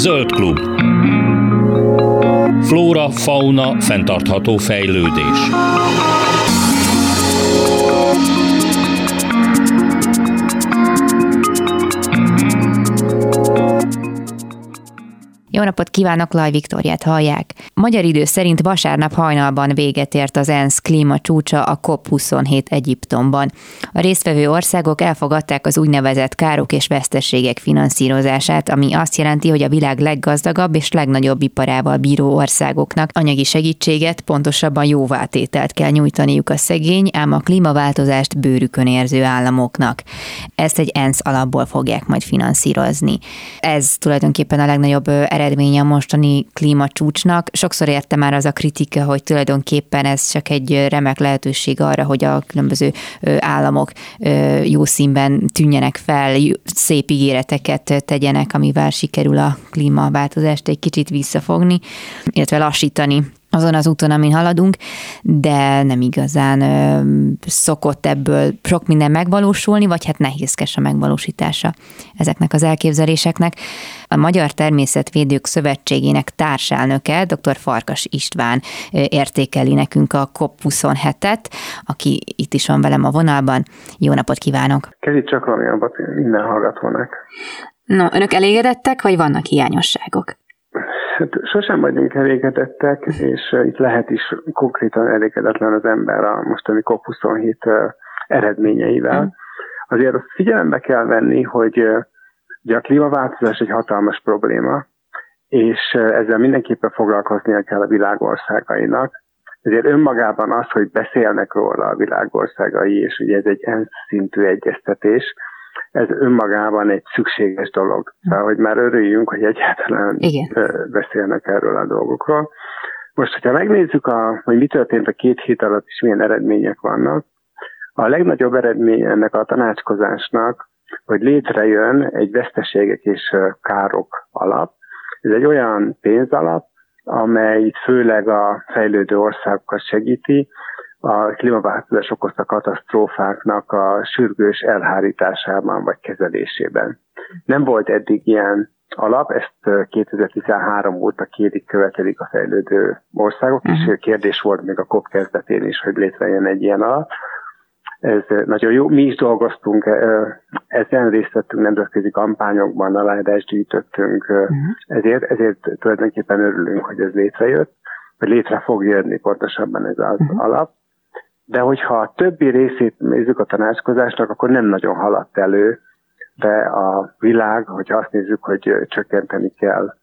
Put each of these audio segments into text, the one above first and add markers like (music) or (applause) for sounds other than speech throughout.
Zöld klub. Flóra, fauna, fenntartható fejlődés. Jó napot kívánok, Laj Viktoriát hallják. Magyar idő szerint vasárnap hajnalban véget ért az ENSZ klímacsúcsa a COP27 Egyiptomban. A résztvevő országok elfogadták az úgynevezett károk és veszteségek finanszírozását, ami azt jelenti, hogy a világ leggazdagabb és legnagyobb iparával bíró országoknak anyagi segítséget, pontosabban jóvátételt kell nyújtaniuk a szegény, ám a klímaváltozást bőrükön érző államoknak. Ezt egy ENSZ alapból fogják majd finanszírozni. Ez tulajdonképpen a legnagyobb eredménye a mostani klímacsúcsnak. Sokszor érte már az a kritika, hogy tulajdonképpen ez csak egy remek lehetőség arra, hogy a különböző államok jó színben tűnjenek fel, szép ígéreteket tegyenek, amivel sikerül a klímaváltozást egy kicsit visszafogni, illetve lassítani azon az úton, amin haladunk, de nem igazán ö, szokott ebből sok minden megvalósulni, vagy hát nehézkes a megvalósítása ezeknek az elképzeléseknek. A Magyar Természetvédők Szövetségének társelnöke, dr. Farkas István értékeli nekünk a COP27-et, aki itt is van velem a vonalban. Jó napot kívánok! Kezdjük csak valami minden hallgatónak. No, önök elégedettek, vagy vannak hiányosságok? Hát sosem vagyunk elégedettek, és itt lehet is konkrétan elégedetlen az ember a mostani COP27 eredményeivel. Mm. Azért azt figyelembe kell venni, hogy ugye a klímaváltozás egy hatalmas probléma, és ezzel mindenképpen foglalkoznia kell a világországainak. Ezért önmagában az, hogy beszélnek róla a világországai, és ugye ez egy ENSZ szintű egyeztetés, ez önmagában egy szükséges dolog. Szóval, hogy már örüljünk, hogy egyáltalán Igen. beszélnek erről a dolgokról. Most, hogyha megnézzük, a, hogy mi történt a két hét alatt, és milyen eredmények vannak, a legnagyobb eredmény ennek a tanácskozásnak, hogy létrejön egy veszteségek és károk alap. Ez egy olyan pénzalap, amely főleg a fejlődő országokat segíti, a klímaváltozás okozta katasztrófáknak a sürgős elhárításában vagy kezelésében. Nem volt eddig ilyen alap, ezt 2013 óta kérik, követelik a fejlődő országok, és mhm. kérdés volt még a COP kezdetén is, hogy létrejön egy ilyen alap. Ez nagyon jó. Mi is dolgoztunk, ezen részt vettünk nemzetközi kampányokban, aláadást gyűjtöttünk, uh-huh. ezért, ezért tulajdonképpen örülünk, hogy ez létrejött, hogy létre fog jönni pontosabban ez az uh-huh. alap de hogyha a többi részét nézzük a tanácskozásnak, akkor nem nagyon haladt elő, de a világ, hogyha azt nézzük, hogy csökkenteni kell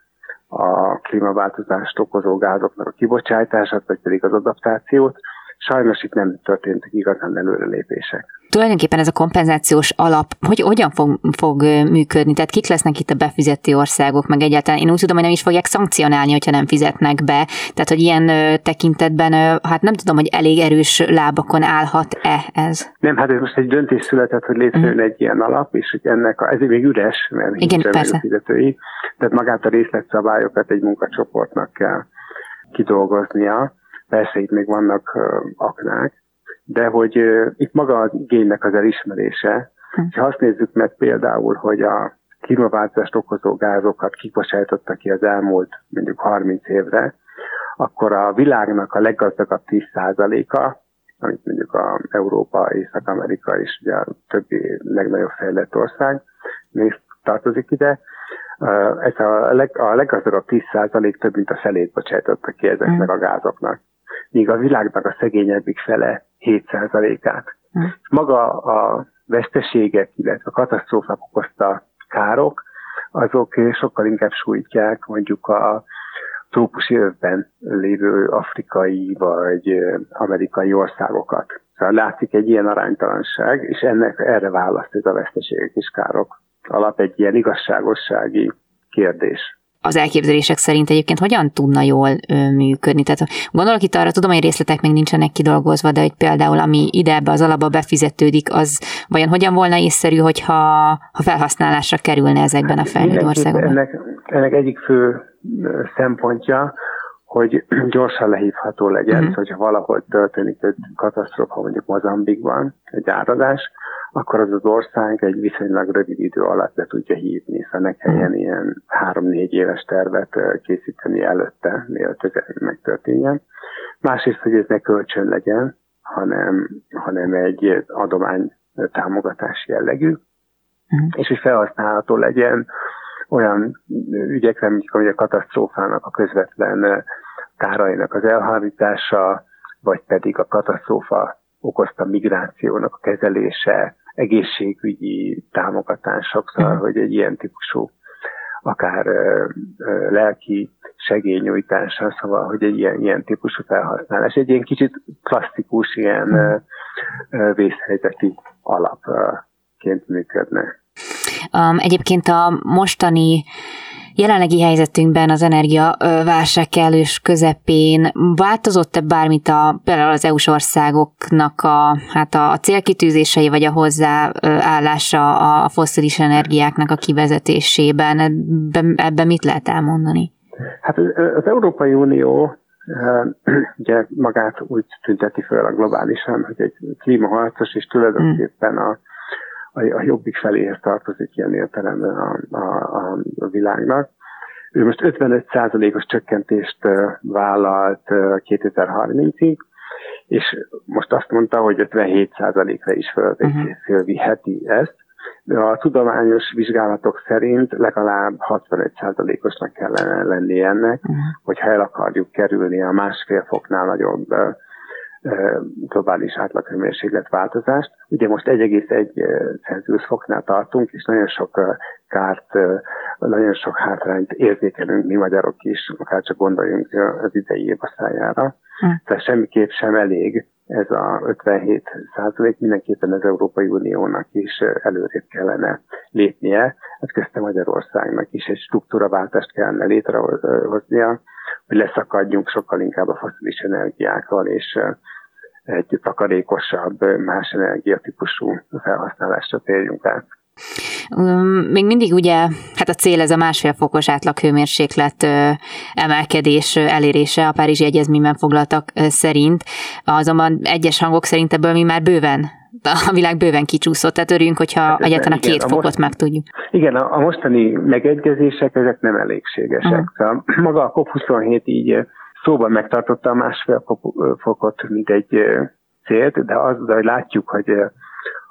a klímaváltozást okozó gázoknak a kibocsátását, vagy pedig az adaptációt, sajnos itt nem történtek igazán előrelépések. Tulajdonképpen ez a kompenzációs alap, hogy hogyan fog, fog működni? Tehát kik lesznek itt a befizető országok, meg egyáltalán én úgy tudom, hogy nem is fogják szankcionálni, hogyha nem fizetnek be. Tehát, hogy ilyen tekintetben, hát nem tudom, hogy elég erős lábakon állhat-e ez? Nem, hát ez most egy döntés született, hogy létrejön mm. egy ilyen alap, és hogy ennek, a, ez még üres, mert Igen, persze. fizetői, tehát magát a részletszabályokat egy munkacsoportnak kell kidolgoznia Persze itt még vannak aknák, de hogy itt maga az igénynek az elismerése, hm. ha azt nézzük meg például, hogy a klímaváltozást okozó gázokat kibocsájtotta ki az elmúlt mondjuk 30 évre, akkor a világnak a leggazdagabb 10%-a, amit mondjuk a Európa, Észak-Amerika és ugye a többi legnagyobb fejlett ország néz tartozik ide, ez a, leg, a leggazdagabb 10% több mint a felét bocsájtotta ki ezeknek hm. a gázoknak míg a világnak a szegényebbik fele 7%-át. Hm. Maga a veszteségek, illetve a katasztrófák okozta károk, azok sokkal inkább sújtják mondjuk a trópusi övben lévő afrikai vagy amerikai országokat. Szóval látszik egy ilyen aránytalanság, és ennek erre választ ez a veszteségek és károk alap egy ilyen igazságossági kérdés az elképzelések szerint egyébként hogyan tudna jól ö, működni. Tehát gondolok itt arra, tudom, hogy részletek még nincsenek kidolgozva, de hogy például ami ide ebbe az alapba befizetődik, az vajon hogyan volna észszerű, hogyha ha felhasználásra kerülne ezekben a fejlődő országokban? Ennek, ennek egyik fő szempontja, hogy (clears throat) gyorsan lehívható legyen, uh-huh. hogyha valahol történik egy katasztrófa, mondjuk Mozambikban, egy áradás, akkor az az ország egy viszonylag rövid idő alatt le tudja hívni, szóval ne kelljen ilyen három-négy éves tervet készíteni előtte, mielőtt ez megtörténjen. Másrészt, hogy ez ne kölcsön legyen, hanem, hanem egy adomány támogatás jellegű, uh-huh. és hogy felhasználható legyen olyan ügyekre, mint a katasztrófának a közvetlen kárainak az elhárítása, vagy pedig a katasztrófa okozta migrációnak a kezelése, egészségügyi támogatások, szóval, uh-huh. hogy egy ilyen típusú akár ö, ö, lelki segélynyújtása, szóval, hogy egy ilyen, ilyen típusú felhasználás, egy ilyen kicsit klasszikus, ilyen ö, ö, vészhelyzeti alapként működne. Um, egyébként a mostani jelenlegi helyzetünkben az energiaválság kellős közepén változott-e bármit a, például az EU-s országoknak a, hát a célkitűzései, vagy a hozzáállása a foszilis energiáknak a kivezetésében? Ebben, ebben mit lehet elmondani? Hát az Európai Unió (clears throat) ugye magát úgy tünteti föl a globálisan, hogy egy klímaharcos, és tulajdonképpen a a, a jobbik feléhez tartozik ilyen értelemben a, a, a, világnak. Ő most 55%-os csökkentést vállalt 2030-ig, és most azt mondta, hogy 57%-ra is fölviheti uh-huh. ezt. De a tudományos vizsgálatok szerint legalább 65%-osnak kellene lenni ennek, uh-huh. hogyha el akarjuk kerülni a másfél foknál nagyobb globális átlaghőmérséklet változást. Ugye most 1,1 Celsius foknál tartunk, és nagyon sok kárt, nagyon sok hátrányt érzékelünk mi magyarok is, akár csak gondoljunk az idei évasszájára. Hm. Tehát semmiképp sem elég ez a 57 százalék, mindenképpen az Európai Uniónak is előrébb kellene lépnie, ez közte Magyarországnak is egy struktúraváltást kellene létrehoznia, hogy leszakadjunk sokkal inkább a foszilis energiákkal, és egy takarékosabb, más energiatípusú felhasználásra térjünk át. Még mindig ugye, hát a cél ez a másfél fokos átlaghőmérséklet emelkedés elérése a Párizsi Egyezményben foglaltak szerint, azonban egyes hangok szerint ebből mi már bőven a világ bőven kicsúszott, tehát örüljünk, hogyha hát egyáltalán a két a fokot most, meg tudjuk. Igen, a, a mostani megegyezések, ezek nem elégségesek. Uh-huh. Szóval maga a COP27 így szóban megtartotta a másfél fokot, mint egy célt, de az, de hogy látjuk, hogy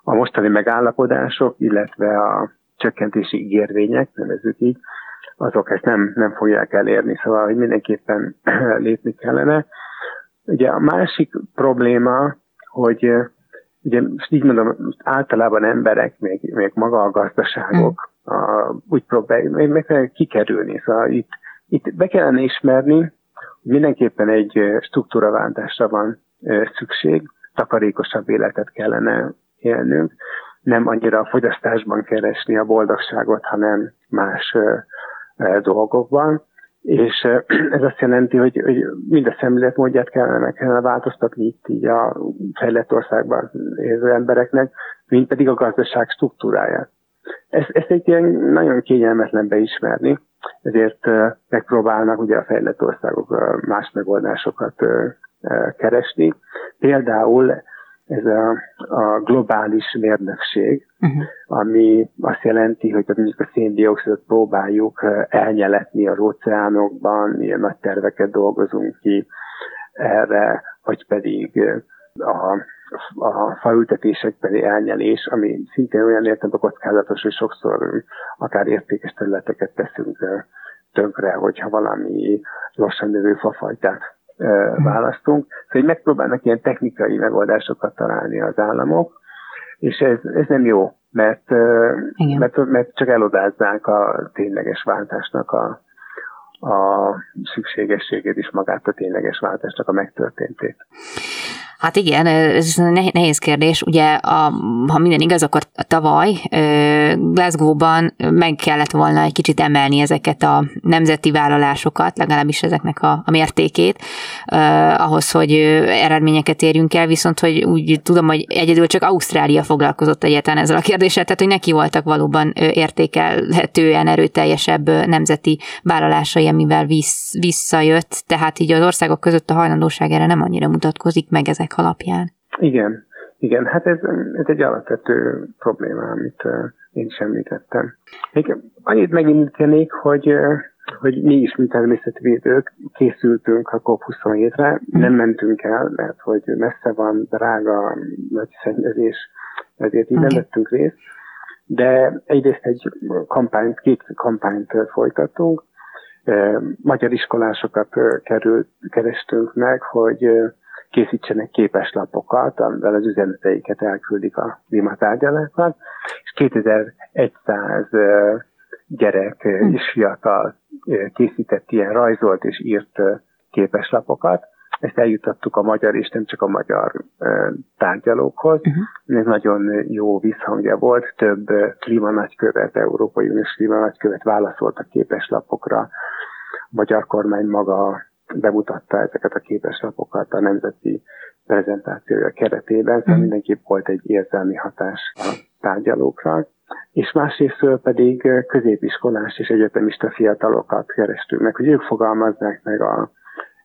a mostani megállapodások, illetve a csökkentési ígérvények, nevezzük így, azok ezt nem, nem fogják elérni, szóval hogy mindenképpen (clears throat) lépni kellene. Ugye a másik probléma, hogy ugye így mondom, általában emberek, még, még maga a gazdaságok mm. a, úgy próbálják, meg kell kikerülni. Szóval itt, itt be kellene ismerni, mindenképpen egy struktúraváltásra van szükség, takarékosabb életet kellene élnünk, nem annyira a fogyasztásban keresni a boldogságot, hanem más dolgokban. És (clears throat) ez azt jelenti, hogy, hogy mind a szemléletmódját kellene, kellene változtatni itt így a fejlett országban élő embereknek, mint pedig a gazdaság struktúráját. Ezt, ezt egy ilyen nagyon kényelmetlen beismerni, ezért megpróbálnak ugye a fejlett országok más megoldásokat keresni. Például ez a, a globális mérnökség, uh-huh. ami azt jelenti, hogy mondjuk a széndiokszidot próbáljuk elnyeletni az óceánokban, ilyen nagy terveket dolgozunk ki erre, vagy pedig a a faültetésekbeli elnyelés, ami szintén olyan értelemben kockázatos, hogy sokszor akár értékes területeket teszünk tönkre, hogyha valami lassan növő fafajtát hmm. választunk. Szóval megpróbálnak ilyen technikai megoldásokat találni az államok, és ez, ez nem jó, mert, mert, mert csak elodázzák a tényleges váltásnak a, a szükségességét is magát a tényleges váltásnak a megtörténtét. Hát igen, ez nehéz kérdés. Ugye, a, ha minden igaz, akkor tavaly Glasgow-ban meg kellett volna egy kicsit emelni ezeket a nemzeti vállalásokat, legalábbis ezeknek a, a mértékét, ahhoz, hogy eredményeket érjünk el, viszont hogy úgy tudom, hogy egyedül csak Ausztrália foglalkozott egyáltalán ezzel a kérdéssel, tehát hogy neki voltak valóban értékelhetően erőteljesebb nemzeti vállalásai, amivel vissz, visszajött, tehát így az országok között a hajlandóság erre nem annyira mutatkozik meg ezek alapján. Igen. Igen, hát ez, ez egy alapvető probléma, amit én is említettem. Még annyit megemlítenék, hogy hogy mi is, mint természetvédők készültünk a COP27-re, nem mentünk el, mert hogy messze van, drága, nagy szennyezés, ezért így nem vettünk részt. De egyrészt egy kampányt, két kampányt folytattunk. Magyar iskolásokat került, kerestünk meg, hogy készítsenek képeslapokat, amivel az üzeneteiket elküldik a klímatárgyaláknak, és 2100 gyerek és fiatal készített ilyen rajzolt és írt képeslapokat. Ezt eljutottuk a magyar és nem csak a magyar tárgyalókhoz. Uh-huh. Ez nagyon jó visszhangja volt. Több klímanagykövet, Európai Uniós klímanagykövet válaszolt a képeslapokra. A magyar kormány maga bemutatta ezeket a képeslapokat a nemzeti prezentációja keretében, szóval mindenképp volt egy érzelmi hatás a tárgyalókra és másrészt pedig középiskolás és egyetemista fiatalokat kerestünk meg, hogy ők fogalmazzák meg a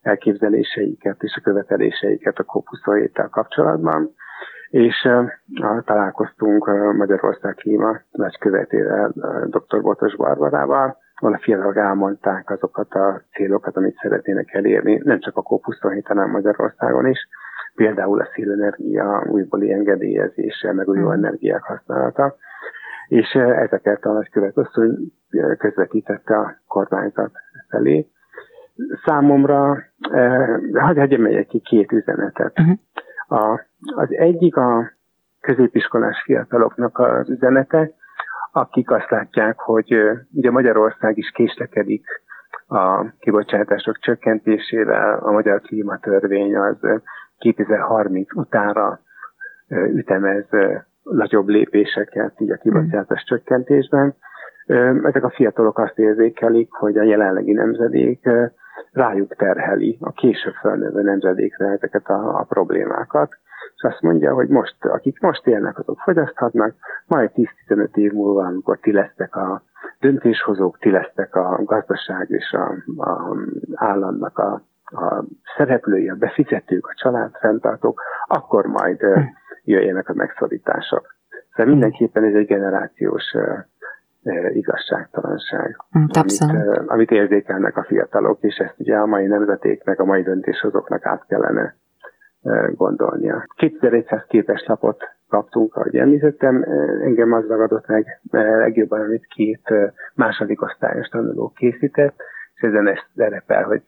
elképzeléseiket és a követeléseiket a COP27-tel kapcsolatban, és találkoztunk Magyarország klíma nagykövetével, dr. Botos Barbarával, ahol a fiatalok elmondták azokat a célokat, amit szeretnének elérni, nem csak a COP27, hanem Magyarországon is, például a szélenergia újbóli engedélyezése, meg új energiák használata és eh, ezeket a nagykövet asszony eh, közvetítette a kormányzat felé. Számomra, eh, hadd hagyd ki két üzenetet. Uh-huh. A, az egyik a középiskolás fiataloknak az üzenete, akik azt látják, hogy ugye Magyarország is késlekedik a kibocsátások csökkentésével, a magyar klímatörvény az 2030 utára ütemez nagyobb lépéseket így a kibocsátás csökkentésben. Ezek a fiatalok azt érzékelik, hogy a jelenlegi nemzedék rájuk terheli a később felnövő nemzedékre ezeket a, a problémákat. És azt mondja, hogy most, akik most élnek, azok fogyaszthatnak, majd 10-15 év múlva, amikor ti lesztek a döntéshozók, ti lesztek a gazdaság és a, a államnak a, a szereplői, a befizetők, a családfenntartók, akkor majd hm jöjjenek a megszorítások. Szóval mindenképpen ez egy generációs igazságtalanság, mm, amit, amit érzékelnek a fiatalok, és ezt ugye a mai nemzetéknek, a mai döntéshozóknak át kellene gondolnia. 2100 képes lapot kaptunk, ahogy említettem, engem az ragadott meg legjobban, amit két második osztályos tanuló készített, és ezen ezt szerepel, hogy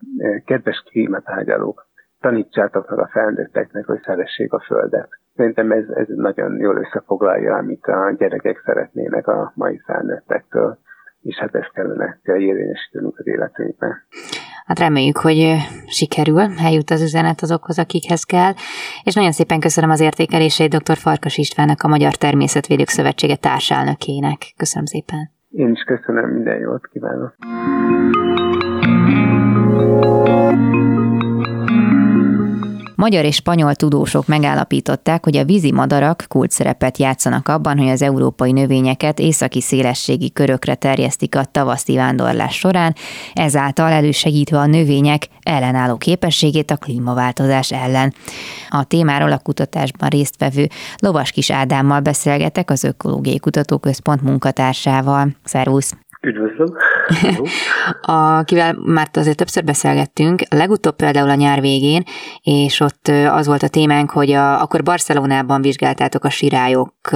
kedves klímatárgyalók, tanítsátok meg a felnőtteknek, hogy szeressék a Földet. Szerintem ez, ez nagyon jól összefoglalja, amit a gyerekek szeretnének a mai felnőttektől, és hát ezt kellene kell érvényesítenünk az életünkben. Hát reméljük, hogy sikerül, eljut az üzenet azokhoz, akikhez kell. És nagyon szépen köszönöm az értékeléseit dr. Farkas Istvánnak, a Magyar Természetvédők Szövetsége társelnökének. Köszönöm szépen. Én is köszönöm, minden jót kívánok. Magyar és spanyol tudósok megállapították, hogy a vízi madarak kult szerepet játszanak abban, hogy az európai növényeket északi szélességi körökre terjesztik a tavaszi vándorlás során, ezáltal elősegítve a növények ellenálló képességét a klímaváltozás ellen. A témáról a kutatásban résztvevő Lovaskis Ádámmal beszélgetek az Ökológiai Kutatóközpont munkatársával. Szervusz! Üdvözlöm! (laughs) Akivel már azért többször beszélgettünk, legutóbb például a nyár végén, és ott az volt a témánk, hogy a, akkor Barcelonában vizsgáltátok a sirályok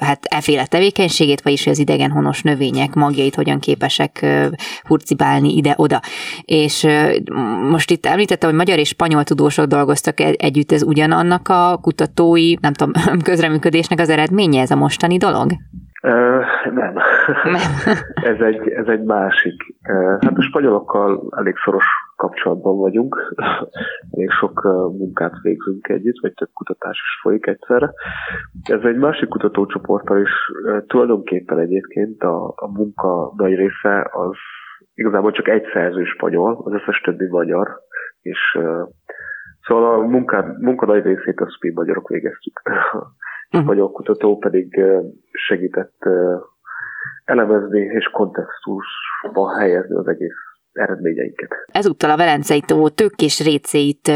hát eféle tevékenységét, vagyis az idegen honos növények magjait hogyan képesek hurcibálni ide-oda. És most itt említettem, hogy magyar és spanyol tudósok dolgoztak e-, együtt, ez ugyanannak a kutatói, nem tudom, (laughs) közreműködésnek az eredménye ez a mostani dolog? Uh, nem. (laughs) ez, egy, ez egy másik. Uh, hát a spanyolokkal elég szoros kapcsolatban vagyunk. (laughs) elég sok uh, munkát végzünk együtt, vagy több kutatás is folyik egyszerre. Ez egy másik kutatócsoporttal is tulajdonképpen egyébként a, a munka nagy része az igazából csak egy szerző spanyol, az összes többi magyar, és szóval a munka, munka nagy részét azt mi magyarok végeztük. (laughs) uh-huh. kutató pedig segített elemezni és kontextusba helyezni az egész eredményeinket. Ezúttal a Velencei tó tőkés récét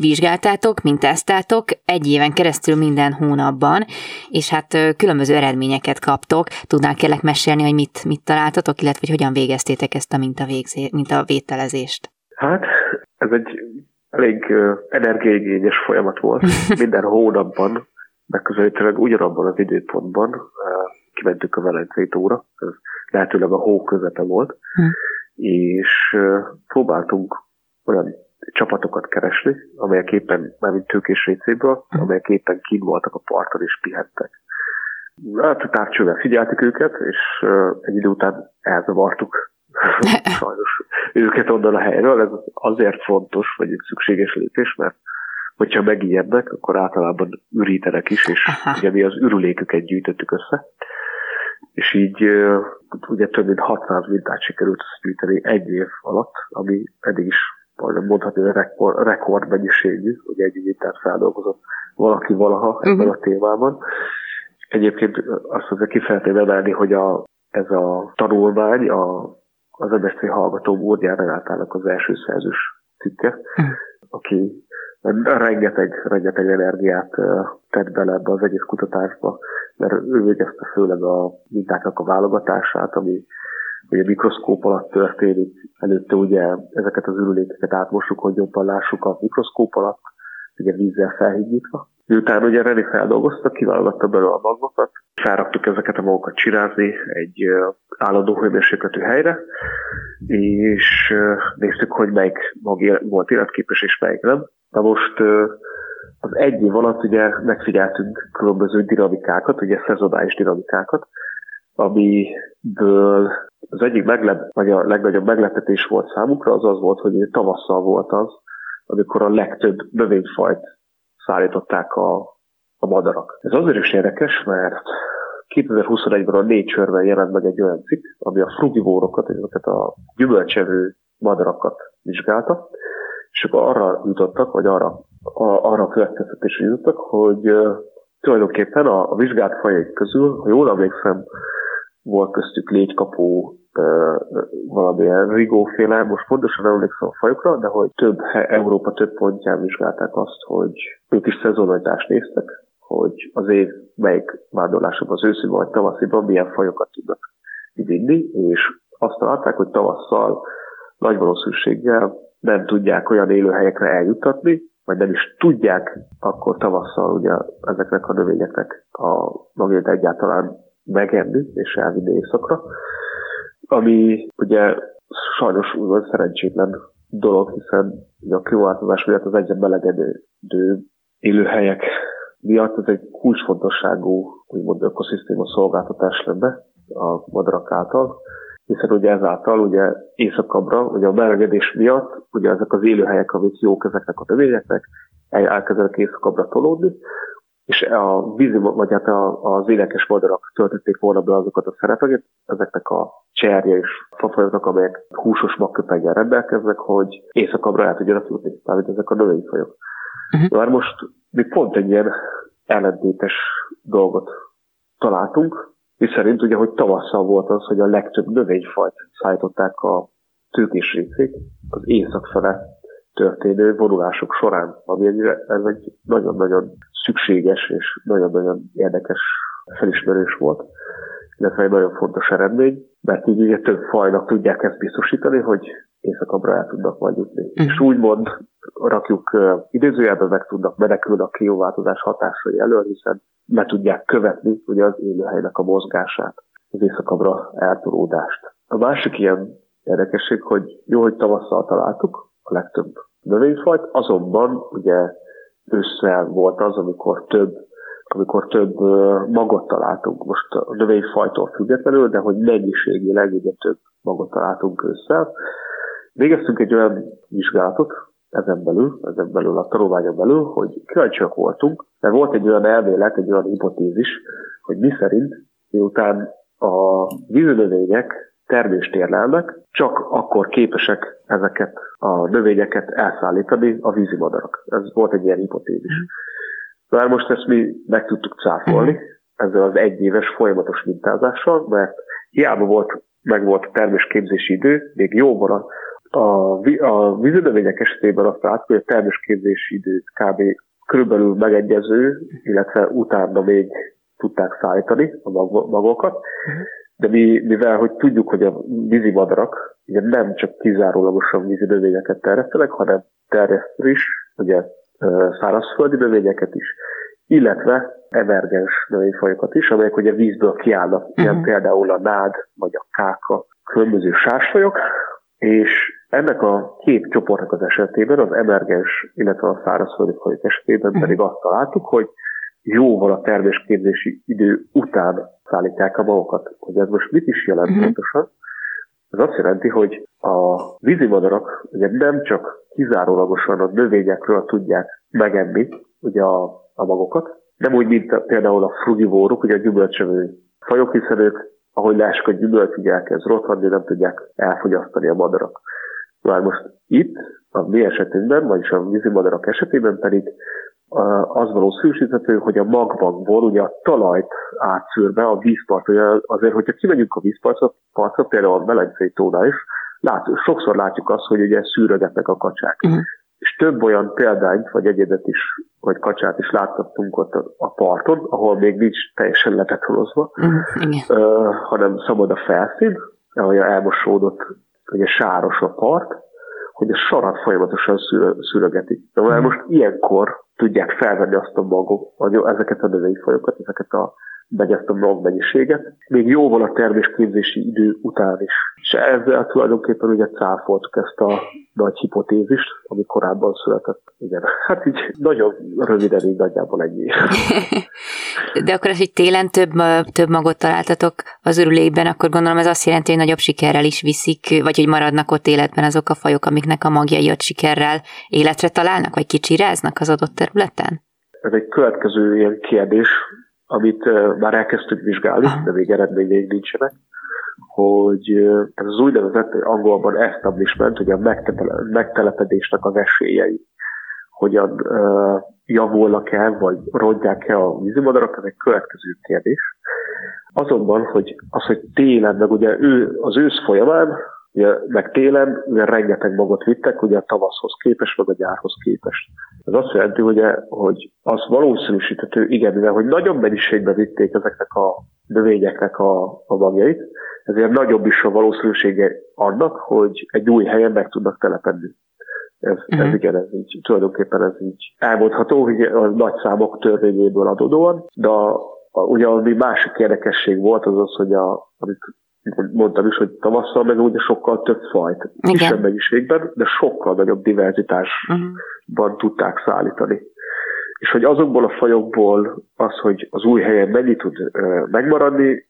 vizsgáltátok, mintáztátok egy éven keresztül minden hónapban, és hát különböző eredményeket kaptok. Tudnál kérlek mesélni, hogy mit, mit találtatok, illetve hogy hogyan végeztétek ezt a mintavégzé, mintavételezést? Hát, ez egy elég energiaigényes folyamat volt. (laughs) Minden hónapban, megközelítőleg ugyanabban az időpontban kimentünk a Velencei tóra, ez lehetőleg a hó közepe volt, hm és próbáltunk olyan csapatokat keresni, amelyek éppen, mármint tőkés récéből, mhm. amelyek éppen kint voltak a parton és pihentek. Hát a távcsővel figyeltük őket, és egy idő után elzavartuk (laughs) sajnos őket onnan a helyről. Ez azért fontos, vagy egy szükséges lépés, mert hogyha megijednek, akkor általában ürítenek is, és Aha. ugye mi az ürüléküket gyűjtöttük össze és így ugye több mint 600 mintát sikerült gyűjteni egy év alatt, ami eddig is majdnem mondhatni, hogy rekord, rekord mennyiségű, hogy egy mintát feldolgozott valaki valaha uh-huh. ebben a témában. Egyébként azt azért ki szeretném emelni, hogy a, ez a tanulmány a, az MSZC hallgató módján Renátának az első szerzős cikke, uh-huh. aki rengeteg, rengeteg energiát tett bele ebbe az egész kutatásba, mert ő végezte főleg a mintáknak a válogatását, ami ugye mikroszkóp alatt történik. Előtte ugye ezeket az ürülékeket átmossuk, hogy jobban lássuk a mikroszkóp alatt, ugye vízzel felhígítva. Miután ugye René feldolgozta, kiválogatta belőle a magokat, felraktuk ezeket a magokat csirázni egy állandó hőmérsékletű helyre, és néztük, hogy melyik mag volt életképes és melyik nem. Na most az egy év alatt ugye megfigyeltünk különböző dinamikákat, ugye szezonális dinamikákat, amiből az egyik meglep, vagy a legnagyobb meglepetés volt számukra, az az volt, hogy tavasszal volt az, amikor a legtöbb növényfajt szállították a, a madarak. Ez azért is érdekes, mert 2021-ben a Nature-ben jelent meg egy olyan cikk, ami a frugivórokat, ezeket a gyümölcsevő madarakat vizsgálta, és akkor arra jutottak, vagy arra, a, arra a következtetésre jutottak, hogy uh, tulajdonképpen a, a vizsgált fajai közül, ha jól emlékszem, volt köztük légykapó, valamilyen rigóféle, most pontosan nem emlékszem a fajokra, de hogy több Európa több pontján vizsgálták azt, hogy ők is szezonalitást néztek, hogy az év melyik vándorlásokban, az őszi vagy tavasziban milyen fajokat tudnak vinni, és azt találták, hogy tavasszal nagy valószínűséggel nem tudják olyan élőhelyekre eljuttatni, vagy nem is tudják akkor tavasszal ugye ezeknek a növényeknek a magját egyáltalán megenni és elvinni éjszakra, ami ugye sajnos úgymond szerencsétlen dolog, hiszen a klímaváltozás miatt az egyre melegedő élőhelyek miatt ez egy kulcsfontosságú úgymond ökoszisztéma szolgáltatás lenne a madarak által, hiszen ugye ezáltal ugye éjszakabbra, ugye a melegedés miatt, ugye ezek az élőhelyek, amik jók ezeknek a növényeknek, elkezdenek éjszakabbra tolódni, és a vízi, vagy hát az énekes madarak töltötték volna be azokat a szerepeket, ezeknek a cserje és fafajoknak, amelyek húsos magköpeggel rendelkeznek, hogy éjszakabbra el tudjanak jutni, tehát ezek a növényfajok. Uh-huh. Már most mi pont egy ilyen ellentétes dolgot találtunk, mi szerint ugye, hogy tavasszal volt az, hogy a legtöbb növényfajt szállították a tőkés részét az észak fele történő vonulások során, ami egy, ez egy nagyon-nagyon szükséges és nagyon-nagyon érdekes felismerés volt, illetve egy nagyon fontos eredmény, mert így ugye több fajnak tudják ezt biztosítani, hogy éjszakabbra el tudnak majd jutni. Mm. És úgymond rakjuk idézőjelben meg tudnak menekülni a klímaváltozás hatásai elől, hiszen be tudják követni ugye az élőhelynek a mozgását, az éjszakabbra eltolódást. A másik ilyen érdekesség, hogy jó, hogy tavasszal találtuk a legtöbb növényfajt, azonban ugye ősszel volt az, amikor több amikor több magot találtunk, most a növényfajtól függetlenül, de hogy mennyiségileg ugye több magot találtunk ősszel. Végeztünk egy olyan vizsgálatot, ezen belül, ezen belül a tanulmányon belül, hogy kíváncsiak voltunk, mert volt egy olyan elmélet, egy olyan hipotézis, hogy mi szerint, miután a vízönövények termést érlelnek, csak akkor képesek ezeket a növényeket elszállítani a vízi madarak. Ez volt egy ilyen hipotézis. Már most ezt mi meg tudtuk cáfolni, ezzel az egyéves folyamatos mintázással, mert hiába volt meg volt a termésképzési idő, még jóval a, a, a vízönövények esetében azt látjuk, hogy a termésképzési idő kb. körülbelül megegyező, illetve utána még tudták szállítani a magokat, de mi, mivel hogy tudjuk, hogy a vízi madarak ugye nem csak kizárólagosan vízi növényeket terjesztenek, hanem terjesztő is, ugye szárazföldi növényeket is, illetve emergens növényfajokat is, amelyek ugye vízből kiállnak, uh-huh. ilyen például a nád, vagy a káka, különböző sásfajok, és ennek a két csoportnak az esetében, az emergens, illetve a szárazföldi fajok esetében uh-huh. pedig azt találtuk, hogy jóval a termésképzési idő után szállítják a magokat. Hogy ez most mit is jelent uh-huh. pontosan? Ez azt jelenti, hogy a vízimadarak ugye nem csak kizárólagosan a növényekről tudják megenni ugye a, a magokat, nem úgy, mint például a frugivóruk, ugye a gyümölcsövő fajok, hiszen ők, ahogy lássuk, a gyümölcs ugye elkezd rothadni, nem tudják elfogyasztani a madarak. Már most itt, a mi esetünkben, vagyis a vízimadarak esetében pedig az valószínűsíthető, hogy a magvakból ugye a talajt átszűrve a vízpart, ugye azért, hogyha kimegyünk a vízpartra, partra, például a Melencei tónál is, lát, sokszor látjuk azt, hogy ugye szűrögetnek a kacsák. Uh-huh. És több olyan példányt, vagy egyedet is, vagy kacsát is láttattunk ott a parton, ahol még nincs teljesen lepetrolozva, uh-huh. uh, hanem szabad a felszín, ahogy elmosódott, ugye sáros a part, hogy a sarat folyamatosan szűrögetik. De uh-huh. most ilyenkor tudják felvenni azt a magok, ezeket a növényfajokat, ezeket a ezt a magmennyiséget, még jóval a termésképzési idő után is. És ezzel tulajdonképpen ugye cáfoltuk ezt a nagy hipotézist, ami korábban született. Igen, hát így nagyon röviden így nagyjából ennyi. (laughs) De akkor az, hogy télen több, több magot találtatok az örülében, akkor gondolom ez azt jelenti, hogy nagyobb sikerrel is viszik, vagy hogy maradnak ott életben azok a fajok, amiknek a magjai ott sikerrel életre találnak, vagy kicsiráznak az adott területen? Ez egy következő ilyen kérdés, amit már elkezdtük vizsgálni, de még eredményeink nincsenek, hogy ez az úgynevezett angolban establishment, hogy a megtelepedésnek az esélyei, hogyan uh, javulnak-e, vagy rodják-e a vízimadarak, ez egy következő kérdés. Azonban, hogy az, hogy télen, meg ugye ő, az ősz folyamán Ugye, meg télen ugye rengeteg magot vittek, ugye a tavaszhoz képest, meg a gyárhoz képest. Ez azt jelenti, ugye, hogy az valószínűsíthető, igen, mivel hogy nagyobb mennyiségben vitték ezeknek a növényeknek a, a magjait, ezért nagyobb is a valószínűsége annak, hogy egy új helyen meg tudnak telepedni. Ez, uh-huh. ez mhm. igen, ez így, tulajdonképpen ez így elmondható, hogy a nagy számok törvényéből adódóan, de a, a, ugye ami másik érdekesség volt az az, hogy a, amit mondtam is, hogy tavasszal meg ugye sokkal több fajt, kisebb mennyiségben, de sokkal nagyobb diverzitásban uh-huh. Tudták szállítani. És hogy azokból a fajokból az, hogy az új helyen mennyi tud megmaradni,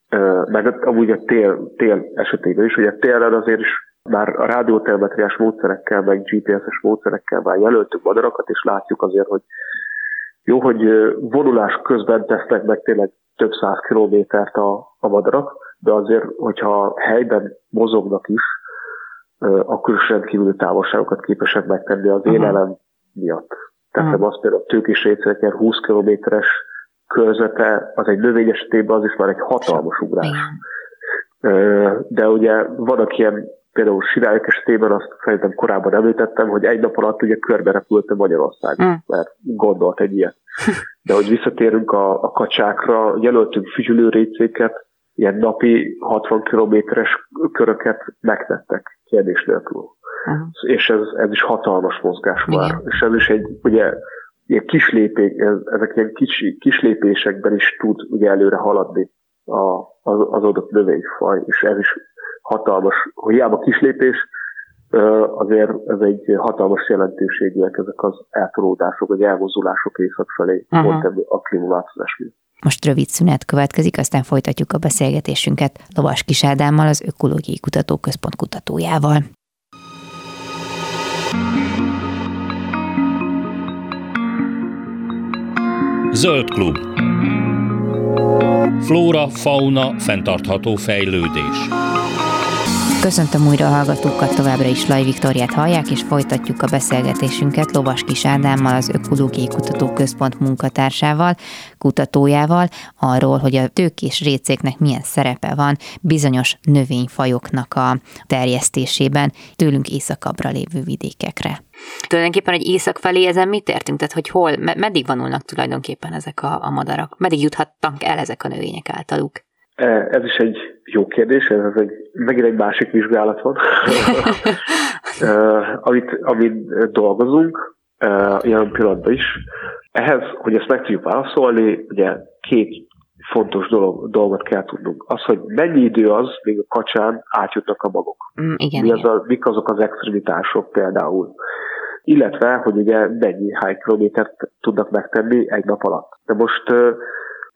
meg amúgy a tél, tél esetében is, ugye télen azért is már a rádiótelmetriás módszerekkel, meg GPS-es módszerekkel már jelöltük madarakat, és látjuk azért, hogy jó, hogy vonulás közben tesznek meg tényleg több száz kilométert a, a madarak, de azért, hogyha helyben mozognak is, akkor is rendkívüli távolságokat képesek megtenni az élelem uh-huh. Miatt. Tehát uh-huh. azt például a tőkés récek 20 kilométeres körzete, az egy növény esetében az is már egy hatalmas ugrás. De ugye vannak ilyen, például sirályok esetében, azt szerintem korábban említettem, hogy egy nap alatt ugye körbe repült Magyarország, uh-huh. mert gondolt egy ilyet. De hogy visszatérünk a, a kacsákra, jelöltünk fügyülőrécéket, ilyen napi 60 kilométeres köröket megtettek kérdés nélkül. Uh-huh. És ez, ez is hatalmas mozgás már. Igen. És ez is egy, ugye, ilyen kislépé, ezek ilyen kis, kislépésekben is tud ugye előre haladni a, az, az adott növényfaj, és ez is hatalmas, hogy hiába kislépés, azért ez egy hatalmas jelentőségűek ezek az eltolódások, vagy elmozdulások észak felé, uh-huh. pont a klímaváltozás miatt. Most rövid szünet következik, aztán folytatjuk a beszélgetésünket Lovas Kisádámmal, az Ökológiai Kutatóközpont kutatójával. Zöld klub. Flóra, fauna, fenntartható fejlődés. Köszöntöm újra a hallgatókat, továbbra is Laj Viktoriát hallják, és folytatjuk a beszélgetésünket Lovas Kis Ádámmal, az Ökológiai Kutatóközpont munkatársával, kutatójával, arról, hogy a tőkés récéknek milyen szerepe van bizonyos növényfajoknak a terjesztésében tőlünk északabbra lévő vidékekre. Tulajdonképpen, hogy észak felé ezen mit értünk? Tehát, hogy hol, meddig vonulnak tulajdonképpen ezek a, a madarak? Meddig juthattak el ezek a növények általuk? E, ez is egy jó kérdés, ez egy, megint egy másik vizsgálat van, (laughs) e, amit, amit dolgozunk, e, ilyen pillanatban is. Ehhez, hogy ezt meg tudjuk válaszolni, ugye két fontos dolog, dolgot kell tudnunk. Az, hogy mennyi idő az, még a kacsán átjutnak a magok. Mm, igen, Mi az a, mik azok az extremitások például. Illetve, hogy ugye mennyi hány kilométert tudnak megtenni egy nap alatt. De most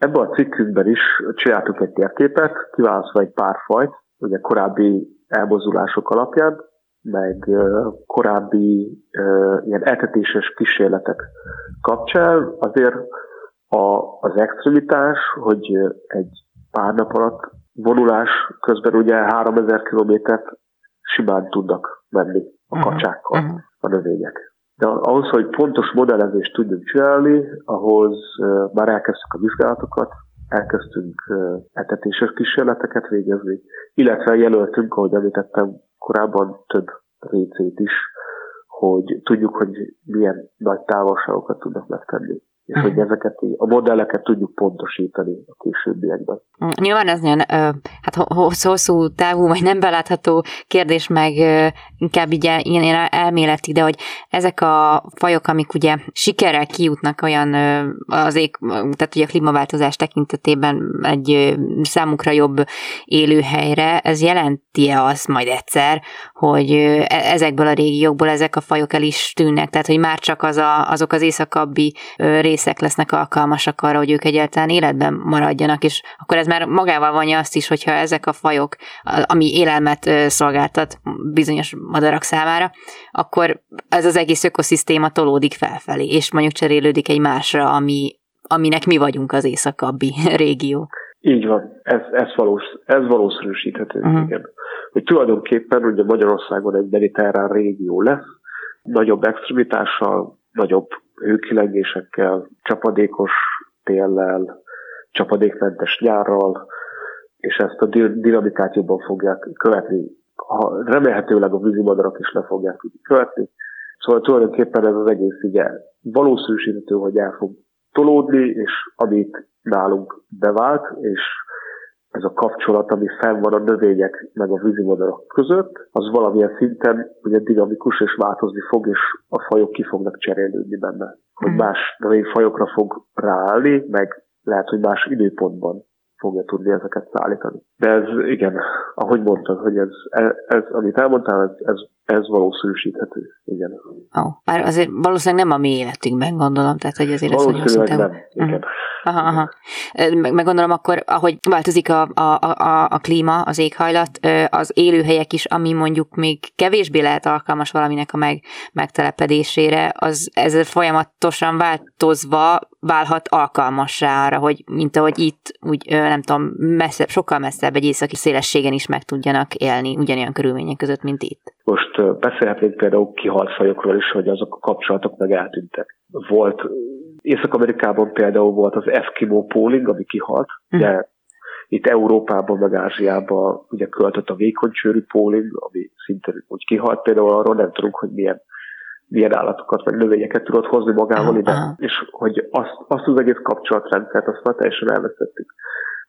Ebben a cikkünkben is csináltuk egy térképet, kiválasztva egy pár fajt, ugye korábbi elmozdulások alapján, meg korábbi ilyen etetéses kísérletek kapcsán azért a, az extremitás, hogy egy pár nap alatt vonulás közben ugye 3000 kilométert simán tudnak menni a mhm. kacsákkal uh-huh. A növények. De ahhoz, hogy pontos modellezést tudjunk csinálni, ahhoz már elkezdtük a vizsgálatokat, elkezdtünk etetéses kísérleteket végezni, illetve jelöltünk, ahogy említettem korábban, több récét is, hogy tudjuk, hogy milyen nagy távolságokat tudnak megtenni és hogy ezeket a modelleket tudjuk pontosítani a későbbiekben. Nyilván ez nagyon hát hosszú távú, vagy nem belátható kérdés, meg inkább így ilyen elméleti, de hogy ezek a fajok, amik ugye sikerrel kijutnak olyan az ég, tehát ugye a klímaváltozás tekintetében egy számukra jobb élőhelyre, ez jelenti-e azt majd egyszer, hogy e, ezekből a régiókból ezek a fajok el is tűnnek, tehát hogy már csak az a, azok az északabbi rész részek lesznek alkalmasak arra, hogy ők egyáltalán életben maradjanak, és akkor ez már magával vonja azt is, hogyha ezek a fajok, ami élelmet szolgáltat bizonyos madarak számára, akkor ez az egész ökoszisztéma tolódik felfelé, és mondjuk cserélődik egy másra, ami, aminek mi vagyunk az északabbi (laughs) régió. Így van, ez, ez, valós, ez valószínűsíthető, uh-huh. igen. Hogy tulajdonképpen ugye Magyarországon egy mediterrán régió lesz, nagyobb extremitással, nagyobb hőkilengésekkel, csapadékos téllel, csapadékmentes nyárral, és ezt a dinamikát jobban fogják követni. Ha, remélhetőleg a vízimadarak is le fogják tudni követni. Szóval tulajdonképpen ez az egész ugye valószínűsíthető, hogy el fog tolódni, és amit nálunk bevált, és ez a kapcsolat, ami fenn van a növények meg a vízimadarak között, az valamilyen szinten ugye dinamikus és változni fog, és a fajok ki fognak cserélődni benne. Hogy mm. más növényfajokra fog ráállni, meg lehet, hogy más időpontban fogja tudni ezeket szállítani. De ez, igen, ahogy mondtad, hogy ez, ez amit elmondtál, ez, ez, ez valószínűsíthető. Igen. Oh, bár azért valószínűleg nem a mi életünkben gondolom, tehát hogy azért ez Valószínűleg nem, igen. Uh-huh. Aha, aha. Meg, gondolom akkor, ahogy változik a, a, a, a klíma, az éghajlat, az élőhelyek is, ami mondjuk még kevésbé lehet alkalmas valaminek a meg, megtelepedésére, az ezzel folyamatosan változva válhat alkalmassá arra, hogy mint ahogy itt, úgy nem tudom, messzebb, sokkal messzebb egy északi szélességen is meg tudjanak élni ugyanolyan körülmények között, mint itt. Most beszélhetnénk például kihalt fajokról is, hogy azok a kapcsolatok meg eltűntek. Volt, Észak-Amerikában például volt az Eskimo pooling, ami kihalt, de itt Európában, meg Ázsiában ugye költött a vékonycsőrű póling, ami szintén úgy kihalt, például arról nem tudunk, hogy milyen milyen állatokat, vagy növényeket tudott hozni magával ide, és hogy azt, azt az egész kapcsolatrendszert, azt már teljesen elvesztettük.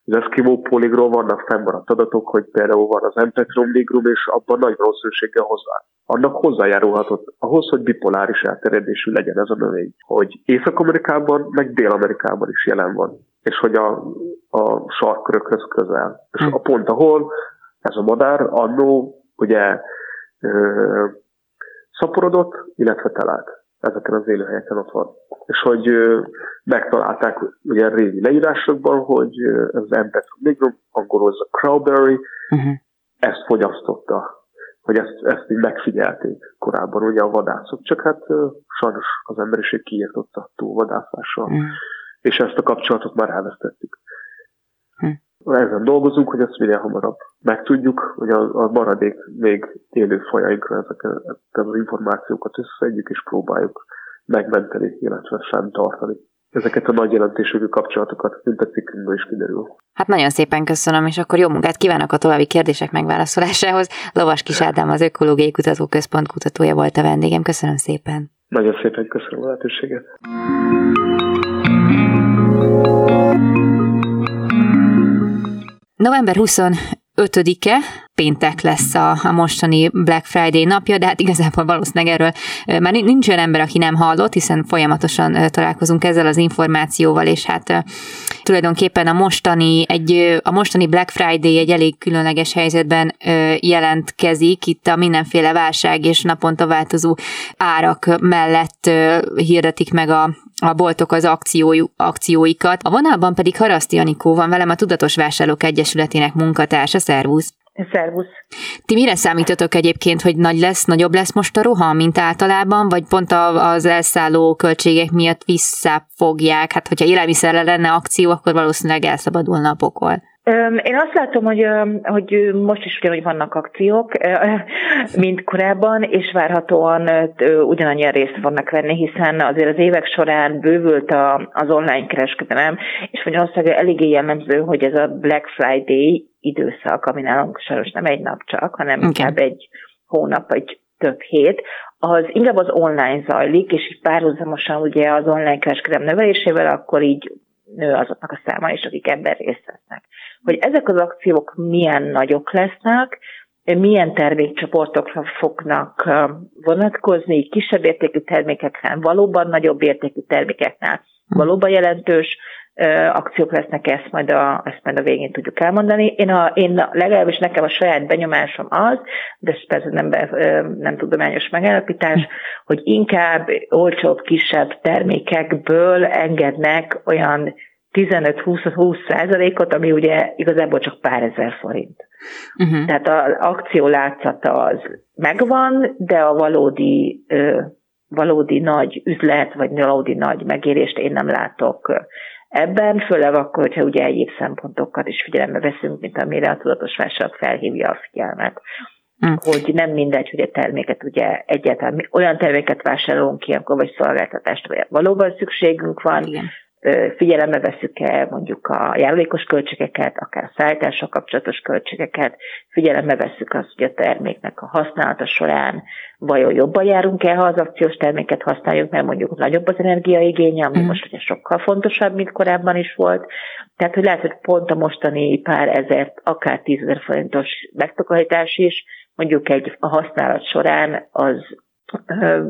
Az Eskimo poligról vannak fennmaradt adatok, hogy például van az Empetrum nigrum, és abban nagy valószínűséggel hozzá. Annak hozzájárulhatott ahhoz, hogy bipoláris elterjedésű legyen ez a növény. Hogy Észak-Amerikában, meg Dél-Amerikában is jelen van. És hogy a, a sarkörökhöz közel. És a pont, ahol ez a madár annó ugye ö, szaporodott, illetve talált. Ezeken az élőhelyeken ott van. És hogy megtalálták ugye régi leírásokban, hogy ez az Empetrum nigrum, angolul az a crowberry, uh-huh. ezt fogyasztotta hogy ezt, ezt így megfigyelték korábban ugye a vadászok, csak hát sajnos az emberiség kiirtotta túlvadászással, uh-huh. és ezt a kapcsolatot már elvesztettük. Uh-huh. Ezen dolgozunk, hogy ezt minél hamarabb megtudjuk, hogy a, a maradék még élő fajainkra ezeket az információkat összeegyük és próbáljuk megmenteni, illetve fenntartani ezeket a nagy jelentésű kapcsolatokat, mint a cikkünkből is kiderül. Hát nagyon szépen köszönöm, és akkor jó munkát kívánok a további kérdések megválaszolásához. Lovas Kis Ádám az Ökológiai Kutatóközpont kutatója volt a vendégem. Köszönöm szépen. Nagyon szépen köszönöm a lehetőséget. November 20 5-e, péntek lesz a, a mostani Black Friday napja, de hát igazából valószínűleg erről már nincs olyan ember, aki nem hallott, hiszen folyamatosan találkozunk ezzel az információval, és hát tulajdonképpen a mostani, egy, a mostani Black Friday egy elég különleges helyzetben jelentkezik, itt a mindenféle válság és naponta változó árak mellett hirdetik meg a, a boltok az akciói, akcióikat. A vonalban pedig Haraszti Anikó van velem, a Tudatos Vásárlók Egyesületének munkatársa. Szervusz! Szervusz! Ti mire számítotok egyébként, hogy nagy lesz, nagyobb lesz most a roham, mint általában, vagy pont az elszálló költségek miatt visszafogják? Hát, hogyha élelmiszerre lenne akció, akkor valószínűleg elszabadulna a pokol. Én azt látom, hogy, hogy most is ugyanúgy vannak akciók, (laughs) mint korábban, és várhatóan ugyanannyian részt vannak venni, hiszen azért az évek során bővült az online kereskedelem, és Magyarországon eléggé jellemző, hogy ez a Black Friday időszak, ami nálunk sajnos nem egy nap csak, hanem okay. inkább egy hónap vagy több hét, az inkább az online zajlik, és így párhuzamosan ugye az online kereskedelem növelésével, akkor így nő azoknak a száma is, akik ebben részt vesznek. Hogy ezek az akciók milyen nagyok lesznek, milyen termékcsoportokra fognak vonatkozni, kisebb értékű termékeknél, valóban nagyobb értékű termékeknél, valóban jelentős akciók lesznek, ezt majd a, ezt majd a végén tudjuk elmondani. Én, a, én legalábbis nekem a saját benyomásom az, de ez persze nem, nem tudományos megállapítás, hogy inkább olcsóbb, kisebb termékekből engednek olyan 15-20 százalékot, ami ugye igazából csak pár ezer forint. Uh-huh. Tehát az akció látszata az megvan, de a valódi, valódi nagy üzlet, vagy valódi nagy megérést én nem látok ebben, főleg akkor, hogyha ugye egyéb szempontokat is figyelembe veszünk, mint amire a tudatos vásárlók felhívja a figyelmet. Mm. Hogy nem mindegy, hogy a terméket ugye egyáltalán olyan terméket vásárolunk ki, akkor vagy szolgáltatást, vagy valóban szükségünk van, Igen figyelembe veszük-e mondjuk a járulékos költségeket, akár a szállítással kapcsolatos költségeket, figyelembe veszük azt, hogy a terméknek a használata során vajon jobban járunk-e, ha az akciós terméket használjuk, mert mondjuk nagyobb az energiaigénye, ami mm. most ugye sokkal fontosabb, mint korábban is volt. Tehát, hogy lehet, hogy pont a mostani pár ezer, akár tízezer forintos megtakarítás is, mondjuk egy a használat során az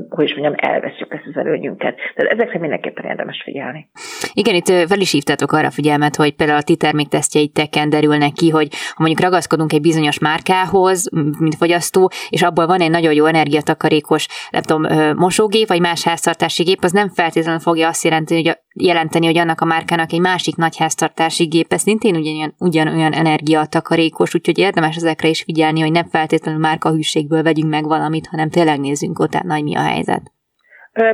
hogy is mondjam, elveszük ezt az előnyünket. Tehát ezekre mindenképpen érdemes figyelni. Igen, itt fel is hívtatok arra figyelmet, hogy például a ti terméktesztjeiteken derülnek ki, hogy ha mondjuk ragaszkodunk egy bizonyos márkához, mint fogyasztó, és abból van egy nagyon jó energiatakarékos, nem tudom, mosógép, vagy más háztartási gép, az nem feltétlenül fogja azt jelenteni, hogy, a, jelenteni, hogy annak a márkának egy másik nagy háztartási gépe szintén ugyanolyan, ugyanolyan energiatakarékos, úgyhogy érdemes ezekre is figyelni, hogy nem feltétlenül márkahűségből vegyünk meg valamit, hanem tényleg nézzünk utána, hogy mi a helyzet?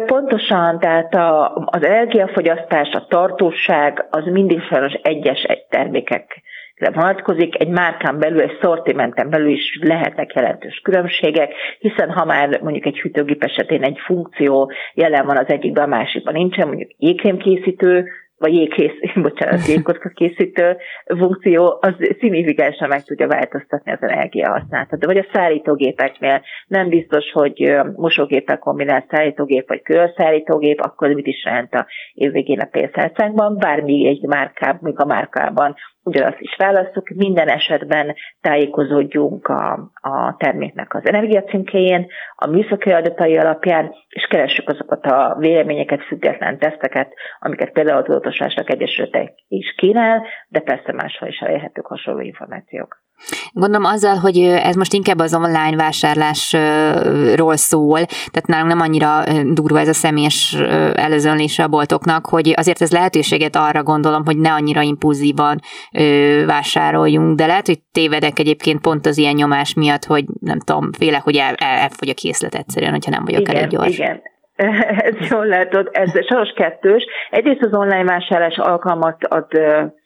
Pontosan, tehát a, az energiafogyasztás, a tartóság az mindig sajnos egyes egy termékek vonatkozik, egy márkán belül, egy szortimenten belül is lehetnek jelentős különbségek, hiszen ha már mondjuk egy hűtőgép esetén egy funkció jelen van az egyikben, a másikban nincsen, mondjuk jégkrémkészítő, vagy jégkész, (laughs) bocsánat, jégkocka készítő funkció, az szignifikánsan meg tudja változtatni az energiahasználatot. Vagy a szállítógépeknél nem biztos, hogy mosógépek kombinált szállítógép vagy körszállítógép, akkor mit is jelent a évvégén a pénztárcánkban, bármi egy márkában, még a márkában ugyanazt is választjuk, minden esetben tájékozódjunk a, a terméknek az energiacímkéjén, a műszaki adatai alapján, és keressük azokat a véleményeket, független teszteket, amiket például a Tudatosságok Egyesületek is kínál, de persze máshol is elérhetők hasonló információk. Gondolom azzal, hogy ez most inkább az online vásárlásról szól, tehát nálunk nem annyira durva ez a személyes előzönlése a boltoknak, hogy azért ez lehetőséget arra gondolom, hogy ne annyira impulzívan vásároljunk, de lehet, hogy tévedek egyébként pont az ilyen nyomás miatt, hogy nem tudom, félek, hogy el, el, elfogy a készlet egyszerűen, hogyha nem vagyok igen, elég gyors. Igen, (laughs) ez jól látod, ez sajnos kettős. Egyrészt az online vásárlás alkalmat ad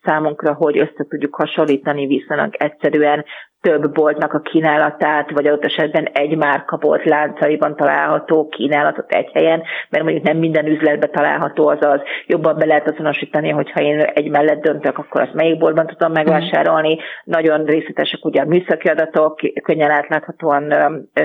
számunkra, hogy össze tudjuk hasonlítani viszonylag egyszerűen több boltnak a kínálatát, vagy adott esetben egy márka bolt láncaiban található kínálatot egy helyen, mert mondjuk nem minden üzletben található, azaz jobban be lehet azonosítani, hogyha én egy mellett döntök, akkor azt melyik boltban tudom megvásárolni. Mm. Nagyon részletesek ugye a műszaki adatok, könnyen átláthatóan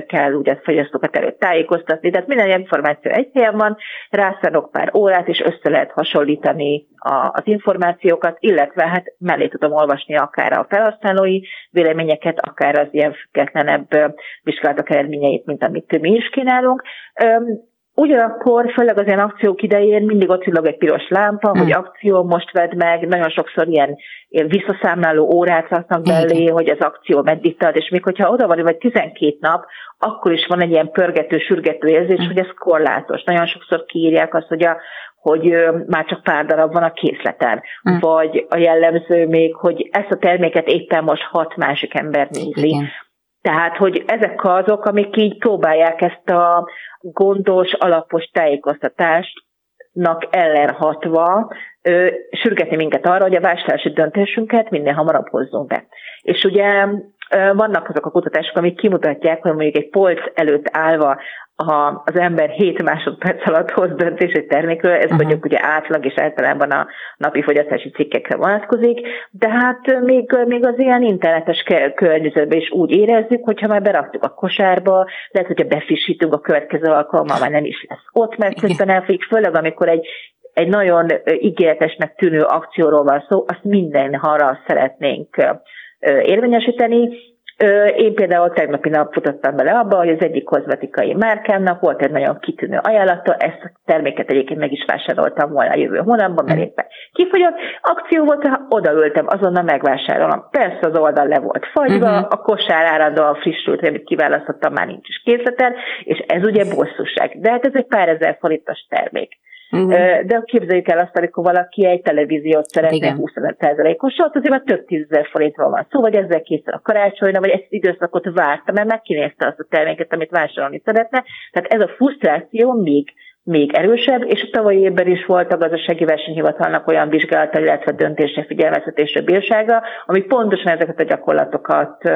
kell ugye a fogyasztókat előtt tájékoztatni, tehát minden információ egy helyen van, rászánok pár órát, és össze lehet hasonlítani a, az információkat, illetve hát mellé tudom olvasni akár a felhasználói véleményeket, akár az ilyen függetlenebb vizsgálatok eredményeit, mint amit mi is kínálunk. Ugyanakkor, főleg az ilyen akciók idején mindig ott villog egy piros lámpa, hmm. hogy akció most vedd meg, nagyon sokszor ilyen, ilyen visszaszámláló órát raknak belé, hmm. hogy az akció meddig tart, és még hogyha oda van, vagy 12 nap, akkor is van egy ilyen pörgető, sürgető érzés, hmm. hogy ez korlátos. Nagyon sokszor kiírják azt, hogy a hogy már csak pár darab van a készleten, mm. vagy a jellemző még, hogy ezt a terméket éppen most hat másik ember nézi. Igen. Tehát, hogy ezek azok, amik így próbálják ezt a gondos, alapos tájékoztatásnak ellenhatva ö, sürgetni minket arra, hogy a vásárlási döntésünket minél hamarabb hozzunk be. És ugye vannak azok a kutatások, amik kimutatják, hogy mondjuk egy polc előtt állva ha az ember 7 másodperc alatt hoz döntés egy termékről, ez uh-huh. mondjuk ugye átlag és általában a napi fogyasztási cikkekre vonatkozik, de hát még, még az ilyen internetes környezetben is úgy érezzük, hogyha már beraktuk a kosárba, lehet, hogyha befrissítünk a következő alkalommal, már nem is lesz ott, mert közben elfogyik, főleg amikor egy egy nagyon ígéretesnek tűnő akcióról van szó, azt minden harra szeretnénk érvényesíteni, én például tegnapi nap futottam bele abba, hogy az egyik kozmetikai márkámnak volt egy nagyon kitűnő ajánlata, ezt a terméket egyébként meg is vásároltam volna a jövő hónapban, mert éppen kifogyott. Akció volt, ha odaültem, azonnal megvásárolom. Persze az oldal le volt fagyva, uh-huh. a kosár áradóan frissült, amit kiválasztottam, már nincs is készleten, és ez ugye bosszúság. De hát ez egy pár ezer forintos termék. Uh-huh. De képzeljük el azt, amikor valaki egy televíziót szeretne 25%-osat, azért már több tízezer forintról van szó, vagy ezzel készül a karácsonyra, vagy ezt időszakot várta, mert megkinézte azt a terméket, amit vásárolni szeretne. Tehát ez a frusztráció még még erősebb, és a tavalyi évben is volt a gazdasági versenyhivatalnak olyan vizsgálata, illetve döntése, figyelmeztetése bírsága, ami pontosan ezeket a gyakorlatokat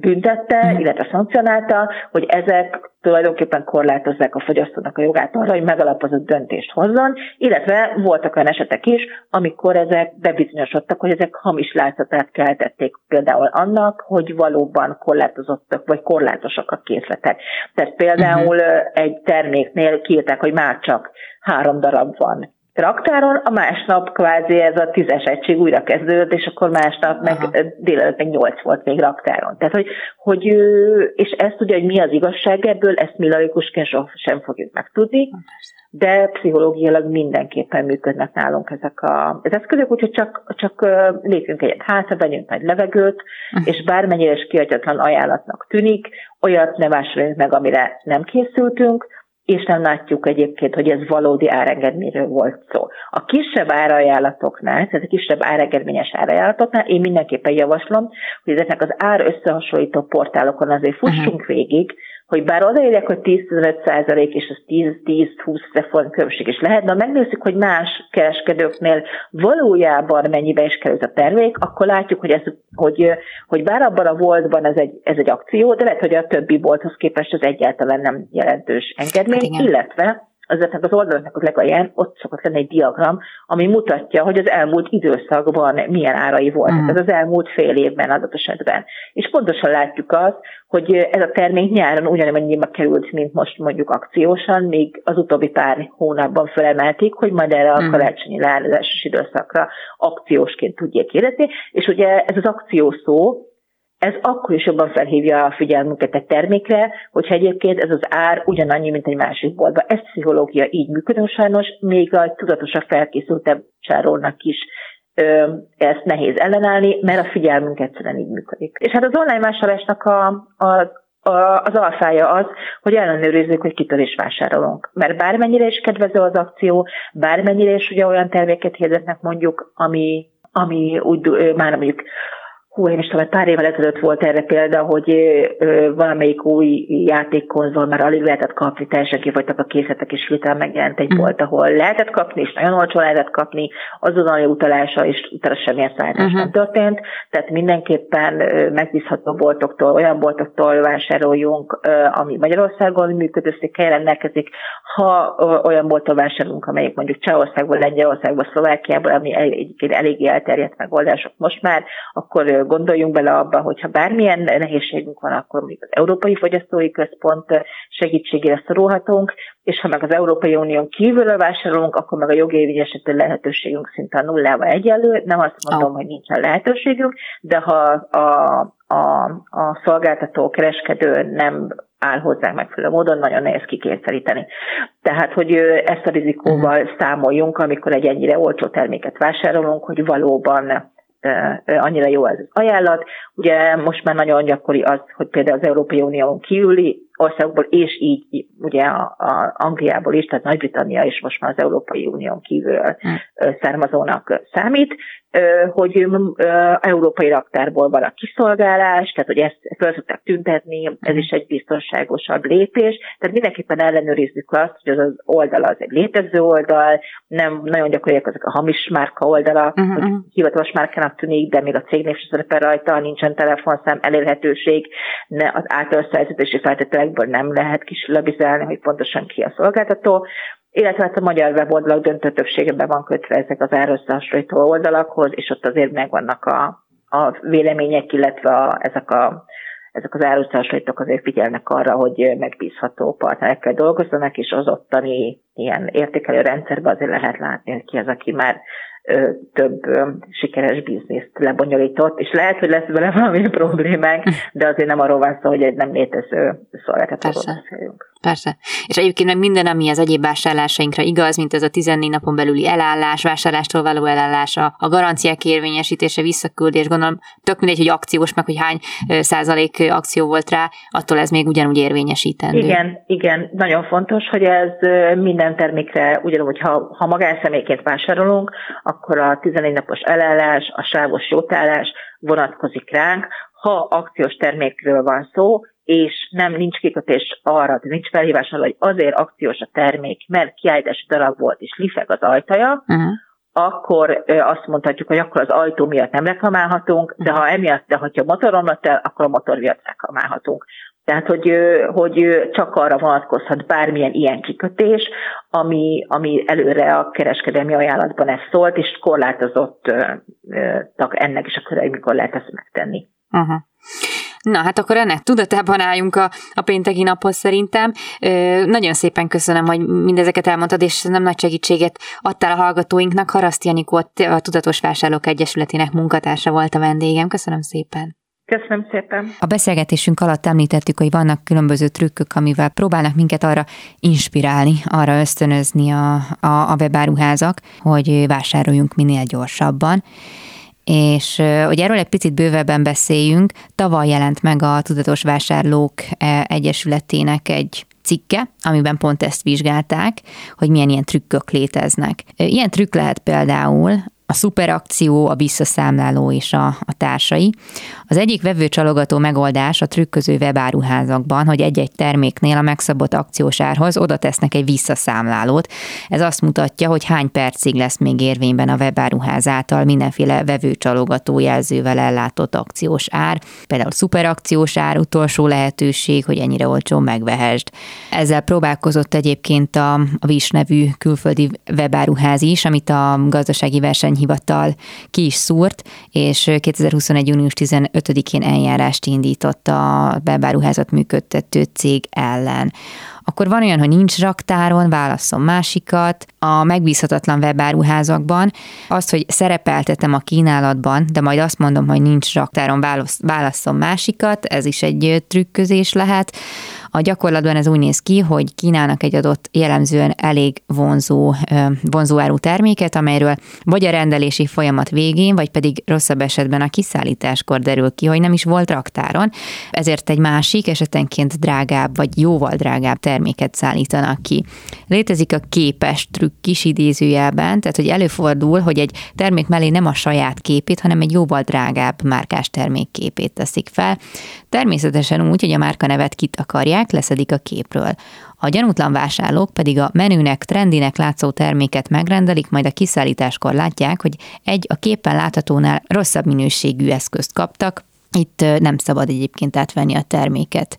büntette, mm. illetve szankcionálta, hogy ezek tulajdonképpen korlátozzák a fogyasztónak a jogát arra, hogy megalapozott döntést hozzon, illetve voltak olyan esetek is, amikor ezek bebizonyosodtak, hogy ezek hamis látszatát keltették például annak, hogy valóban korlátozottak, vagy korlátosak a készletek. Tehát például uh-huh. egy terméknél kiírták, hogy már csak három darab van raktáron, a másnap kvázi ez a tízes egység újra kezdődött, és akkor másnap meg délelőtt meg nyolc volt még raktáron. Tehát, hogy, hogy és ezt ugye, hogy mi az igazság ebből, ezt mi laikusként sem fogjuk megtudni, de pszichológiailag mindenképpen működnek nálunk ezek a, az eszközök, úgyhogy csak, csak lépjünk egyet hátra, vegyünk nagy levegőt, uh-huh. és bármennyire is kiadjatlan ajánlatnak tűnik, olyat ne vásároljunk meg, amire nem készültünk, és nem látjuk egyébként, hogy ez valódi árengedményről volt szó. A kisebb árajánlatoknál, tehát a kisebb árengedményes árajánlatoknál én mindenképpen javaslom, hogy ezeknek az ár összehasonlító portálokon azért fussunk uh-huh. végig, hogy bár odaérjek, hogy 10-15 százalék, és az 10-10-20 ezer forint különbség is lehet, de ha megnézzük, hogy más kereskedőknél valójában mennyibe is került a termék, akkor látjuk, hogy, ez, hogy, hogy bár abban a voltban ez egy, ez egy akció, de lehet, hogy a többi bolthoz képest ez egyáltalán nem jelentős engedmény, hát illetve ezeknek az oldalaknak a legalján ott szokott lenni egy diagram, ami mutatja, hogy az elmúlt időszakban milyen árai voltak, mm. ez az elmúlt fél évben adott esetben. És pontosan látjuk azt, hogy ez a termék nyáron ugyanannyiba került, mint most mondjuk akciósan, még az utóbbi pár hónapban felemelték, hogy majd erre a mm. karácsonyi leállazásos időszakra akciósként tudják érni, és ugye ez az akció szó, ez akkor is jobban felhívja a figyelmünket egy termékre, hogyha egyébként ez az ár ugyanannyi, mint egy másik boltban. Ez pszichológia így működő sajnos, még a tudatosan felkészültebb csárolnak is ö, ezt nehéz ellenállni, mert a figyelmünk egyszerűen így működik. És hát az online vásárlásnak a, a a, az alfája az, hogy ellenőrizzük, hogy kitől is vásárolunk. Mert bármennyire is kedvező az akció, bármennyire is ugye olyan terméket hirdetnek mondjuk, ami, ami úgy már mondjuk hú, én is tudom, pár évvel ezelőtt volt erre példa, hogy ö, valamelyik új játékkonzol már alig lehetett kapni, teljesen kifogytak a készletek, és hirtelen megjelent egy uh-huh. bolt, ahol lehetett kapni, és nagyon olcsó lehetett kapni, azonnali utalása, és utána semmilyen szállítás uh-huh. nem történt. Tehát mindenképpen megbízható boltoktól, olyan boltoktól vásároljunk, ö, ami Magyarországon működőszékkel rendelkezik, ha ö, olyan bolttól vásárolunk, amelyik mondjuk Csehországból, Lengyelországból, Szlovákiából, ami egyébként eléggé elterjedt megoldások most már, akkor gondoljunk bele abba, hogyha bármilyen nehézségünk van, akkor még az Európai Fogyasztói Központ segítségére szorulhatunk, és ha meg az Európai Unión kívülről vásárolunk, akkor meg a jogérvényesítő lehetőségünk szinte a nullával egyenlő. Nem azt mondom, oh. hogy nincsen lehetőségünk, de ha a, a, a szolgáltató, kereskedő nem áll hozzá megfelelő módon, nagyon nehéz kikényszeríteni. Tehát, hogy ezt a rizikóval uh-huh. számoljunk, amikor egy ennyire olcsó terméket vásárolunk, hogy valóban annyira jó ez az ajánlat. Ugye most már nagyon gyakori az, hogy például az Európai Unión kívüli országokból, és így ugye a, a Angliából is, tehát Nagy-Britannia is most már az Európai Unión kívül hmm. származónak számít, hogy európai raktárból van a kiszolgálás, tehát hogy ezt fel szokták tüntetni, ez is egy biztonságosabb lépés, tehát mindenképpen ellenőrizzük azt, hogy az az oldal az egy létező oldal, nem nagyon gyakoriak ezek a hamis márka oldala, uh-huh. hogy hivatalos márkának tűnik, de még a cégnév sem szerepel rajta, nincsen telefonszám, elérhetőség, ne, az általános szerződési feltételekből nem lehet kislabizálni, hogy pontosan ki a szolgáltató, illetve hát a magyar weboldalak döntő többségében van kötve ezek az árösszehasonlító oldalakhoz, és ott azért megvannak a, a vélemények, illetve a, ezek, a, ezek az árösszehasonlítók azért figyelnek arra, hogy megbízható partnerekkel dolgozzanak, és az ottani ilyen értékelő rendszerben azért lehet látni, hogy ki az, aki már több sikeres bizniszt lebonyolított, és lehet, hogy lesz vele valami (laughs) problémánk, de azért nem arról van szó, hogy egy nem létező szolgáltatóról beszéljünk. Persze. És egyébként meg minden, ami az egyéb vásárlásainkra igaz, mint ez a 14 napon belüli elállás, vásárlástól való elállás, a garanciák érvényesítése, visszaküldés, gondolom tök mindegy, hogy akciós, meg hogy hány százalék akció volt rá, attól ez még ugyanúgy érvényesítendő. Igen, igen, nagyon fontos, hogy ez minden termékre ugyanúgy, ha, ha magánszemélyként vásárolunk, akkor a 14 napos elállás, a sávos jótállás vonatkozik ránk. Ha akciós termékről van szó, és nem nincs kikötés arra, de nincs felhívás arra, hogy azért akciós a termék, mert kiállítási darab volt, és lifeg az ajtaja, uh-huh. akkor azt mondhatjuk, hogy akkor az ajtó miatt nem reklamálhatunk, de ha emiatt, de ha a motor romlott el, akkor a motor miatt reklamálhatunk. Tehát, hogy, hogy csak arra vonatkozhat bármilyen ilyen kikötés, ami, ami előre a kereskedelmi ajánlatban ez szólt, és korlátozott ennek is a köre, mikor lehet ezt megtenni. Uh-huh. Na, hát akkor ennek tudatában álljunk a, a pénteki naphoz szerintem. Ö, nagyon szépen köszönöm, hogy mindezeket elmondtad, és nem nagy segítséget adtál a hallgatóinknak. Haraszt Janikó, a Tudatos Vásárlók Egyesületének munkatársa volt a vendégem. Köszönöm szépen. Köszönöm szépen. A beszélgetésünk alatt említettük, hogy vannak különböző trükkök, amivel próbálnak minket arra inspirálni, arra ösztönözni a, a, a webáruházak, hogy vásároljunk minél gyorsabban és hogy erről egy picit bővebben beszéljünk, tavaly jelent meg a Tudatos Vásárlók Egyesületének egy cikke, amiben pont ezt vizsgálták, hogy milyen ilyen trükkök léteznek. Ilyen trükk lehet például a szuperakció, a visszaszámláló és a, a társai. Az egyik vevőcsalogató megoldás a trükköző webáruházakban, hogy egy-egy terméknél a megszabott akciós árhoz oda tesznek egy visszaszámlálót. Ez azt mutatja, hogy hány percig lesz még érvényben a webáruház által mindenféle vevőcsalogató jelzővel ellátott akciós ár, például szuperakciós ár, utolsó lehetőség, hogy ennyire olcsó megvehesd. Ezzel próbálkozott egyébként a, a VIS nevű külföldi webáruház is, amit a gazdasági verseny hivatal ki is szúrt, és 2021. június 15-én eljárást indított a belbáruházat működtető cég ellen akkor van olyan, hogy nincs raktáron, válaszom másikat. A megbízhatatlan webáruházakban azt, hogy szerepeltetem a kínálatban, de majd azt mondom, hogy nincs raktáron, válaszom másikat, ez is egy trükközés lehet. A gyakorlatban ez úgy néz ki, hogy kínálnak egy adott jellemzően elég vonzó, vonzó áru terméket, amelyről vagy a rendelési folyamat végén, vagy pedig rosszabb esetben a kiszállításkor derül ki, hogy nem is volt raktáron, ezért egy másik, esetenként drágább, vagy jóval drágább terméket szállítanak ki. Létezik a képes trükk is idézőjelben, tehát hogy előfordul, hogy egy termék mellé nem a saját képét, hanem egy jóval drágább márkás termék képét teszik fel. Természetesen úgy, hogy a márka nevet kit akarják, leszedik a képről. A gyanútlan vásárlók pedig a menünek, trendinek látszó terméket megrendelik, majd a kiszállításkor látják, hogy egy a képen láthatónál rosszabb minőségű eszközt kaptak, itt nem szabad egyébként átvenni a terméket.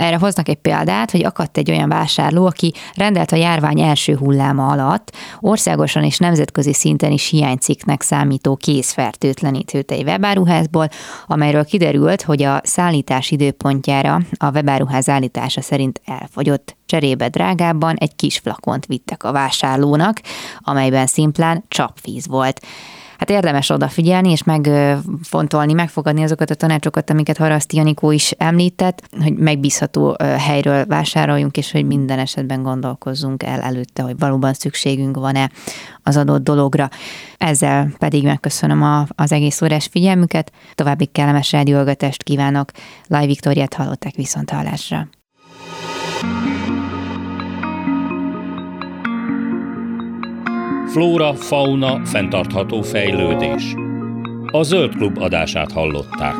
Erre hoznak egy példát, hogy akadt egy olyan vásárló, aki rendelt a járvány első hulláma alatt országosan és nemzetközi szinten is hiánycikknek számító kézfertőtlenítőt egy webáruházból, amelyről kiderült, hogy a szállítás időpontjára a webáruház állítása szerint elfogyott. Cserébe drágábban egy kis flakont vittek a vásárlónak, amelyben szimplán csapvíz volt hát érdemes odafigyelni és megfontolni, megfogadni azokat a tanácsokat, amiket Haraszti Janikó is említett, hogy megbízható helyről vásároljunk, és hogy minden esetben gondolkozzunk el előtte, hogy valóban szükségünk van-e az adott dologra. Ezzel pedig megköszönöm a, az egész órás figyelmüket, további kellemes rádiógatást kívánok. Laj Viktoriát hallották viszont hallásra. Flóra, fauna, fenntartható fejlődés. A Zöld Klub adását hallották.